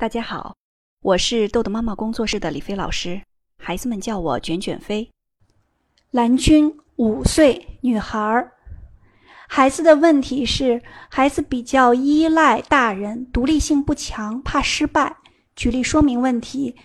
大家好，我是豆豆妈妈工作室的李飞老师，孩子们叫我卷卷飞。蓝军五岁女孩儿，孩子的问题是，孩子比较依赖大人，独立性不强，怕失败。举例说明问题：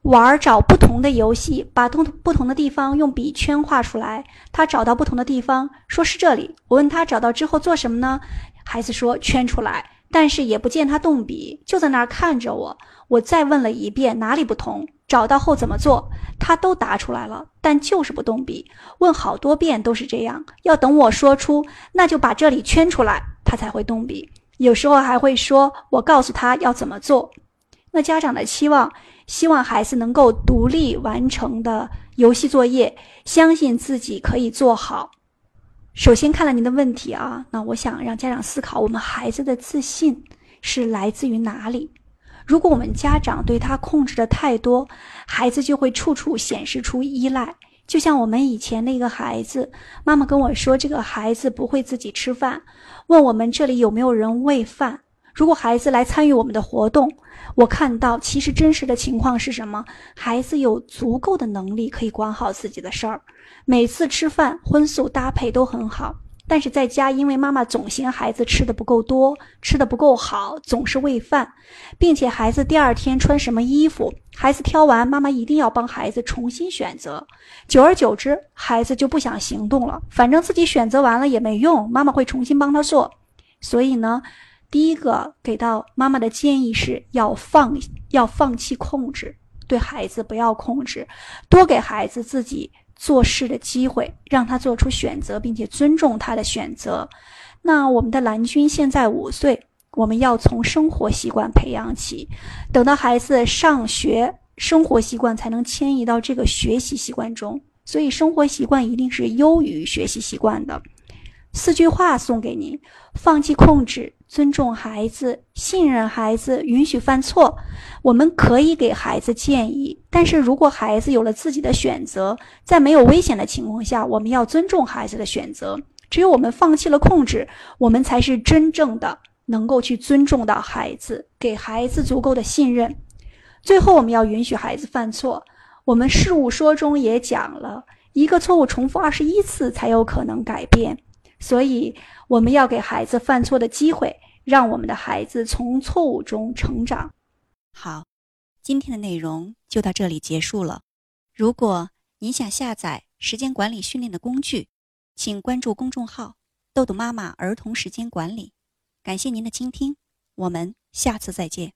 玩找不同的游戏，把同不同的地方用笔圈画出来。他找到不同的地方，说是这里。我问他找到之后做什么呢？孩子说圈出来。但是也不见他动笔，就在那儿看着我。我再问了一遍哪里不同，找到后怎么做，他都答出来了，但就是不动笔。问好多遍都是这样，要等我说出那就把这里圈出来，他才会动笔。有时候还会说我告诉他要怎么做。那家长的期望，希望孩子能够独立完成的游戏作业，相信自己可以做好。首先看了您的问题啊，那我想让家长思考，我们孩子的自信是来自于哪里？如果我们家长对他控制的太多，孩子就会处处显示出依赖。就像我们以前那个孩子，妈妈跟我说，这个孩子不会自己吃饭，问我们这里有没有人喂饭。如果孩子来参与我们的活动，我看到其实真实的情况是什么？孩子有足够的能力可以管好自己的事儿。每次吃饭荤素搭配都很好，但是在家，因为妈妈总嫌孩子吃的不够多，吃的不够好，总是喂饭，并且孩子第二天穿什么衣服，孩子挑完，妈妈一定要帮孩子重新选择。久而久之，孩子就不想行动了，反正自己选择完了也没用，妈妈会重新帮他做。所以呢，第一个给到妈妈的建议是要放，要放弃控制，对孩子不要控制，多给孩子自己。做事的机会，让他做出选择，并且尊重他的选择。那我们的蓝军现在五岁，我们要从生活习惯培养起，等到孩子上学，生活习惯才能迁移到这个学习习惯中。所以，生活习惯一定是优于学习习惯的。四句话送给您：放弃控制，尊重孩子，信任孩子，允许犯错。我们可以给孩子建议，但是如果孩子有了自己的选择，在没有危险的情况下，我们要尊重孩子的选择。只有我们放弃了控制，我们才是真正的能够去尊重到孩子，给孩子足够的信任。最后，我们要允许孩子犯错。我们事务说中也讲了一个错误重复二十一次才有可能改变。所以，我们要给孩子犯错的机会，让我们的孩子从错误中成长。好，今天的内容就到这里结束了。如果您想下载时间管理训练的工具，请关注公众号“豆豆妈妈儿童时间管理”。感谢您的倾听，我们下次再见。